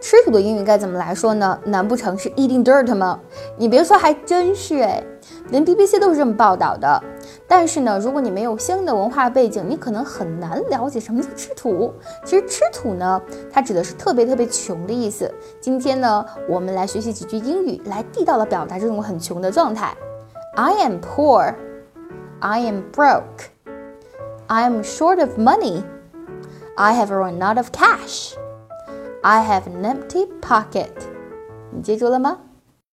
吃土的英语该怎么来说呢？难不成是 eating dirt 吗？你别说，还真是哎，连 BBC 都是这么报道的。但是呢，如果你没有相应的文化背景，你可能很难了解什么叫吃土。其实吃土呢，它指的是特别特别穷的意思。今天呢，我们来学习几句英语，来地道的表达这种很穷的状态。I am poor. I am broke. I am short of money. I have run out of cash. I have an empty pocket. 你记住了吗？